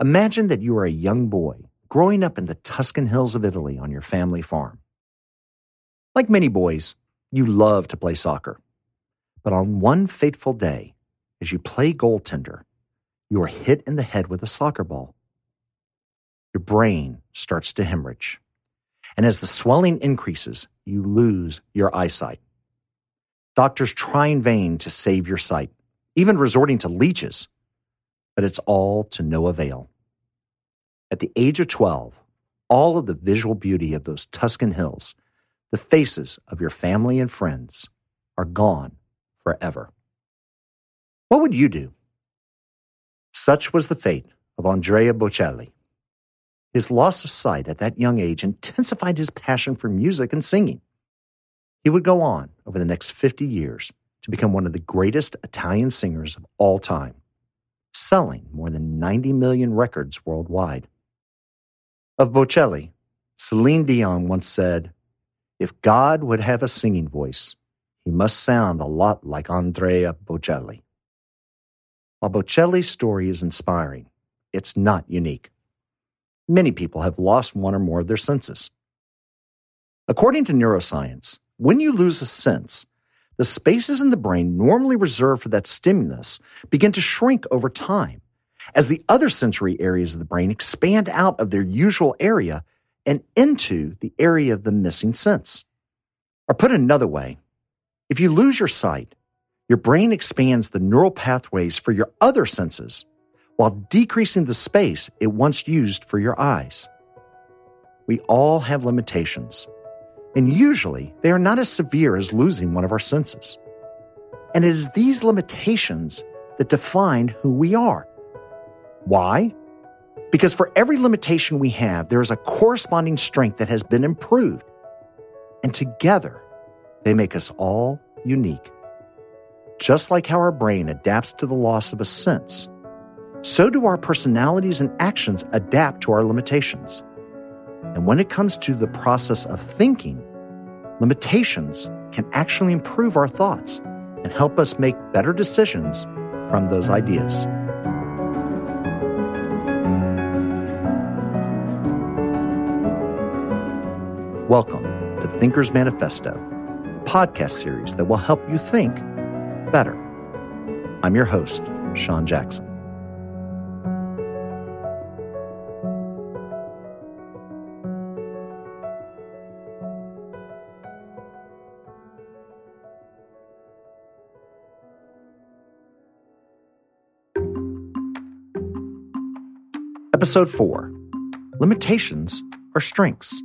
Imagine that you are a young boy growing up in the Tuscan hills of Italy on your family farm. Like many boys, you love to play soccer. But on one fateful day, as you play goaltender, you are hit in the head with a soccer ball. Your brain starts to hemorrhage. And as the swelling increases, you lose your eyesight. Doctors try in vain to save your sight, even resorting to leeches, but it's all to no avail. At the age of 12, all of the visual beauty of those Tuscan hills, the faces of your family and friends, are gone forever. What would you do? Such was the fate of Andrea Bocelli. His loss of sight at that young age intensified his passion for music and singing. He would go on over the next 50 years to become one of the greatest Italian singers of all time, selling more than 90 million records worldwide. Of Bocelli, Celine Dion once said, If God would have a singing voice, he must sound a lot like Andrea Bocelli. While Bocelli's story is inspiring, it's not unique. Many people have lost one or more of their senses. According to neuroscience, when you lose a sense, the spaces in the brain normally reserved for that stimulus begin to shrink over time as the other sensory areas of the brain expand out of their usual area and into the area of the missing sense. Or put another way, if you lose your sight, your brain expands the neural pathways for your other senses while decreasing the space it once used for your eyes. We all have limitations, and usually they are not as severe as losing one of our senses. And it is these limitations that define who we are. Why? Because for every limitation we have, there is a corresponding strength that has been improved. And together, they make us all unique. Just like how our brain adapts to the loss of a sense, so do our personalities and actions adapt to our limitations. And when it comes to the process of thinking, limitations can actually improve our thoughts and help us make better decisions from those ideas. Welcome to Thinker's Manifesto, a podcast series that will help you think better. I'm your host, Sean Jackson. Episode 4 Limitations are Strengths.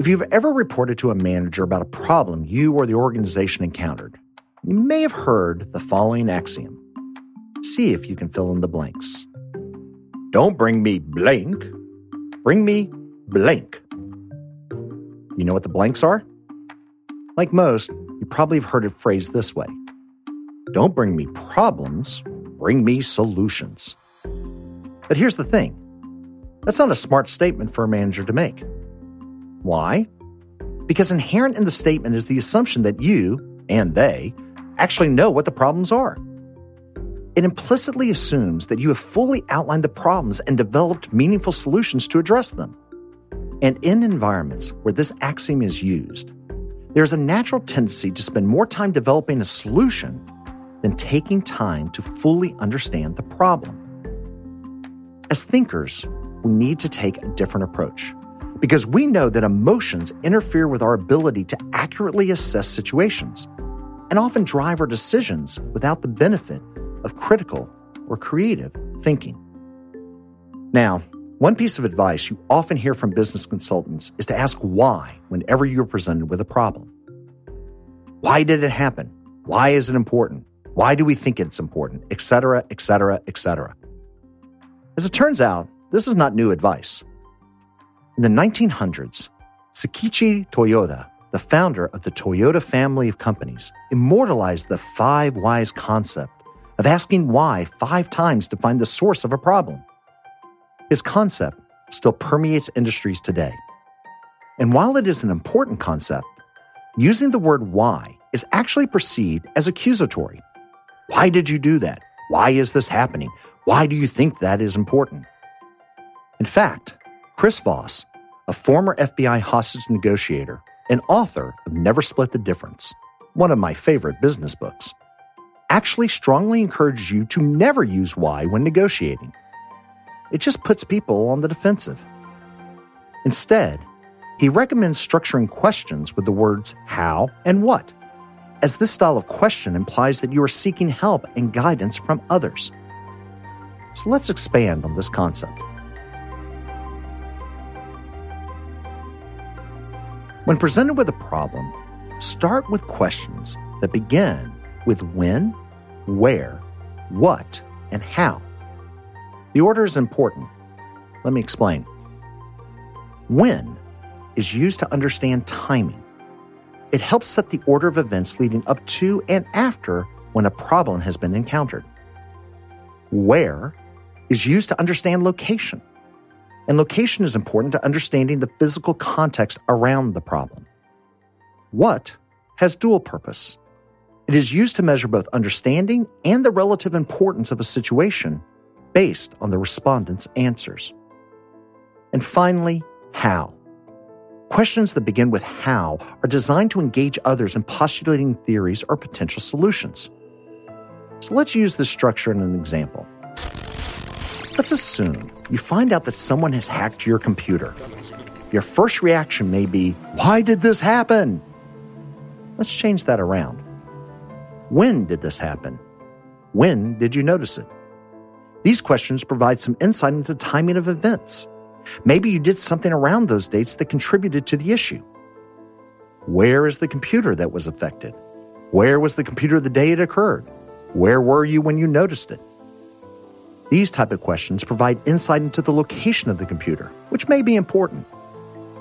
If you've ever reported to a manager about a problem you or the organization encountered, you may have heard the following axiom. See if you can fill in the blanks. Don't bring me blank, bring me blank. You know what the blanks are? Like most, you probably have heard it phrased this way Don't bring me problems, bring me solutions. But here's the thing that's not a smart statement for a manager to make. Why? Because inherent in the statement is the assumption that you and they actually know what the problems are. It implicitly assumes that you have fully outlined the problems and developed meaningful solutions to address them. And in environments where this axiom is used, there's a natural tendency to spend more time developing a solution than taking time to fully understand the problem. As thinkers, we need to take a different approach because we know that emotions interfere with our ability to accurately assess situations and often drive our decisions without the benefit of critical or creative thinking. Now, one piece of advice you often hear from business consultants is to ask why whenever you're presented with a problem. Why did it happen? Why is it important? Why do we think it's important? Etc., etc., etc. As it turns out, this is not new advice. In the 1900s, Sakichi Toyoda, the founder of the Toyota family of companies, immortalized the five whys concept of asking why five times to find the source of a problem. His concept still permeates industries today. And while it is an important concept, using the word why is actually perceived as accusatory. Why did you do that? Why is this happening? Why do you think that is important? In fact, Chris Voss, a former FBI hostage negotiator and author of Never Split the Difference, one of my favorite business books, actually strongly encourages you to never use why when negotiating. It just puts people on the defensive. Instead, he recommends structuring questions with the words how and what, as this style of question implies that you are seeking help and guidance from others. So let's expand on this concept. When presented with a problem, start with questions that begin with when, where, what, and how. The order is important. Let me explain. When is used to understand timing. It helps set the order of events leading up to and after when a problem has been encountered. Where is used to understand location. And location is important to understanding the physical context around the problem. What has dual purpose. It is used to measure both understanding and the relative importance of a situation based on the respondent's answers. And finally, how. Questions that begin with how are designed to engage others in postulating theories or potential solutions. So let's use this structure in an example. Let's assume you find out that someone has hacked your computer. Your first reaction may be, Why did this happen? Let's change that around. When did this happen? When did you notice it? These questions provide some insight into the timing of events. Maybe you did something around those dates that contributed to the issue. Where is the computer that was affected? Where was the computer the day it occurred? Where were you when you noticed it? These type of questions provide insight into the location of the computer, which may be important.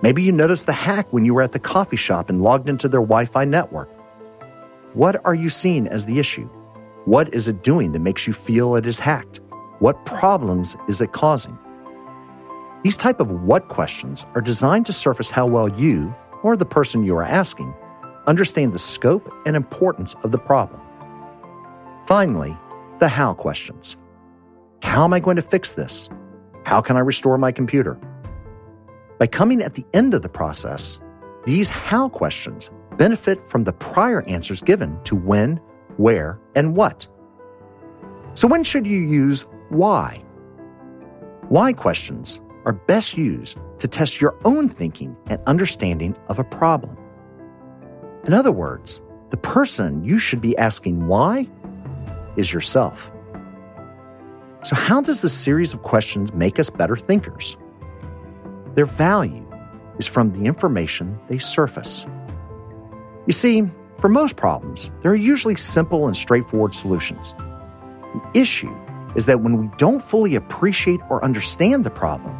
Maybe you noticed the hack when you were at the coffee shop and logged into their Wi Fi network. What are you seeing as the issue? What is it doing that makes you feel it is hacked? What problems is it causing? These type of what questions are designed to surface how well you, or the person you are asking, understand the scope and importance of the problem. Finally, the how questions. How am I going to fix this? How can I restore my computer? By coming at the end of the process, these how questions benefit from the prior answers given to when, where, and what. So, when should you use why? Why questions are best used to test your own thinking and understanding of a problem. In other words, the person you should be asking why is yourself. So, how does this series of questions make us better thinkers? Their value is from the information they surface. You see, for most problems, there are usually simple and straightforward solutions. The issue is that when we don't fully appreciate or understand the problem,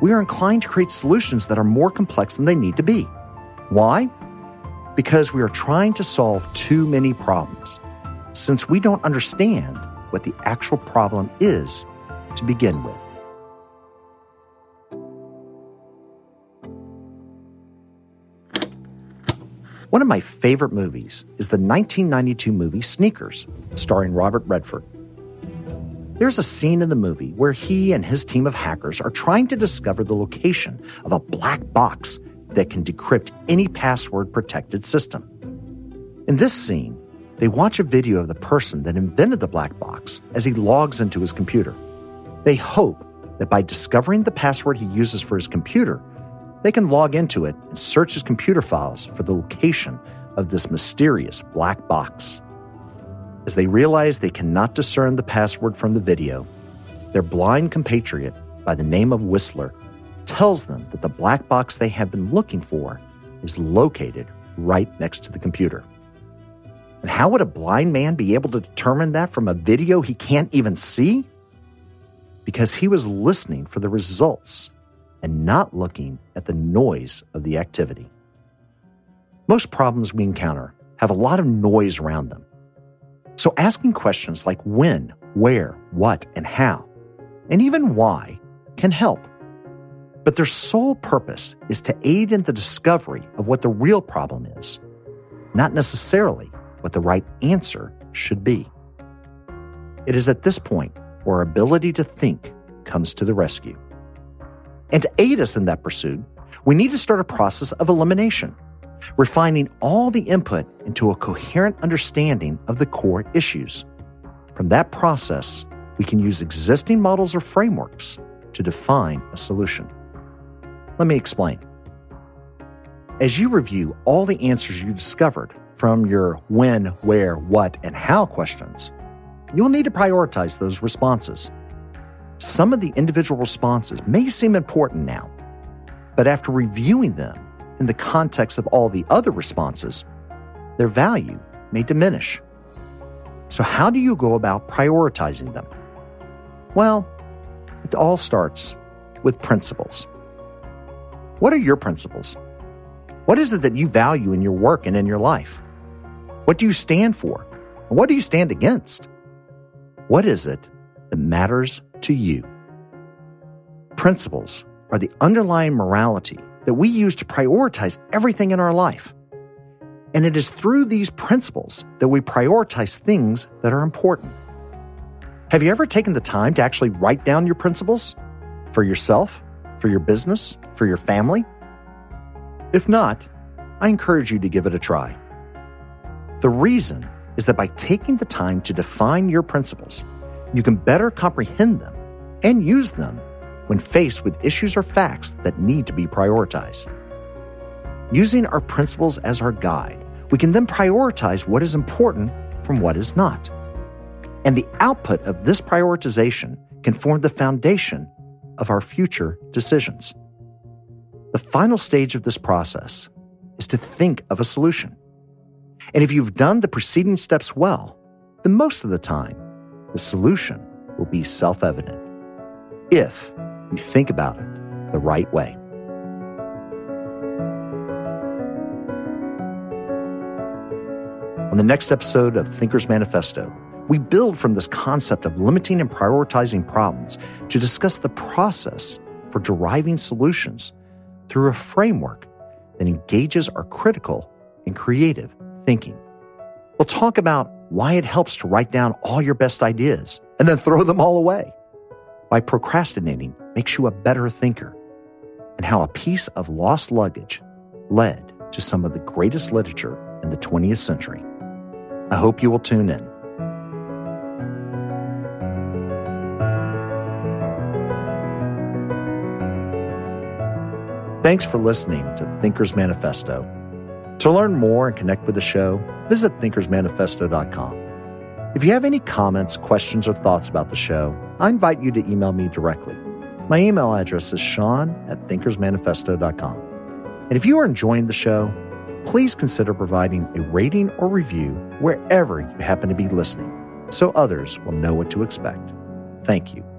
we are inclined to create solutions that are more complex than they need to be. Why? Because we are trying to solve too many problems, since we don't understand what the actual problem is to begin with. One of my favorite movies is the 1992 movie Sneakers, starring Robert Redford. There's a scene in the movie where he and his team of hackers are trying to discover the location of a black box that can decrypt any password protected system. In this scene, they watch a video of the person that invented the black box as he logs into his computer. They hope that by discovering the password he uses for his computer, they can log into it and search his computer files for the location of this mysterious black box. As they realize they cannot discern the password from the video, their blind compatriot by the name of Whistler tells them that the black box they have been looking for is located right next to the computer. And how would a blind man be able to determine that from a video he can't even see? Because he was listening for the results and not looking at the noise of the activity. Most problems we encounter have a lot of noise around them. So asking questions like when, where, what, and how, and even why can help. But their sole purpose is to aid in the discovery of what the real problem is, not necessarily what the right answer should be. It is at this point where our ability to think comes to the rescue. And to aid us in that pursuit, we need to start a process of elimination, refining all the input into a coherent understanding of the core issues. From that process, we can use existing models or frameworks to define a solution. Let me explain. As you review all the answers you discovered from your when, where, what, and how questions, you'll need to prioritize those responses. Some of the individual responses may seem important now, but after reviewing them in the context of all the other responses, their value may diminish. So, how do you go about prioritizing them? Well, it all starts with principles. What are your principles? What is it that you value in your work and in your life? What do you stand for? what do you stand against? What is it that matters to you? Principles are the underlying morality that we use to prioritize everything in our life. And it is through these principles that we prioritize things that are important. Have you ever taken the time to actually write down your principles for yourself, for your business, for your family? If not, I encourage you to give it a try. The reason is that by taking the time to define your principles, you can better comprehend them and use them when faced with issues or facts that need to be prioritized. Using our principles as our guide, we can then prioritize what is important from what is not. And the output of this prioritization can form the foundation of our future decisions. The final stage of this process is to think of a solution. And if you've done the preceding steps well, then most of the time, the solution will be self evident if you think about it the right way. On the next episode of Thinker's Manifesto, we build from this concept of limiting and prioritizing problems to discuss the process for deriving solutions through a framework that engages our critical and creative thinking. We'll talk about why it helps to write down all your best ideas and then throw them all away, why procrastinating makes you a better thinker, and how a piece of lost luggage led to some of the greatest literature in the 20th century. I hope you will tune in. Thanks for listening to Thinker's Manifesto. To learn more and connect with the show, visit thinkersmanifesto.com. If you have any comments, questions, or thoughts about the show, I invite you to email me directly. My email address is sean at thinkersmanifesto.com. And if you are enjoying the show, please consider providing a rating or review wherever you happen to be listening so others will know what to expect. Thank you.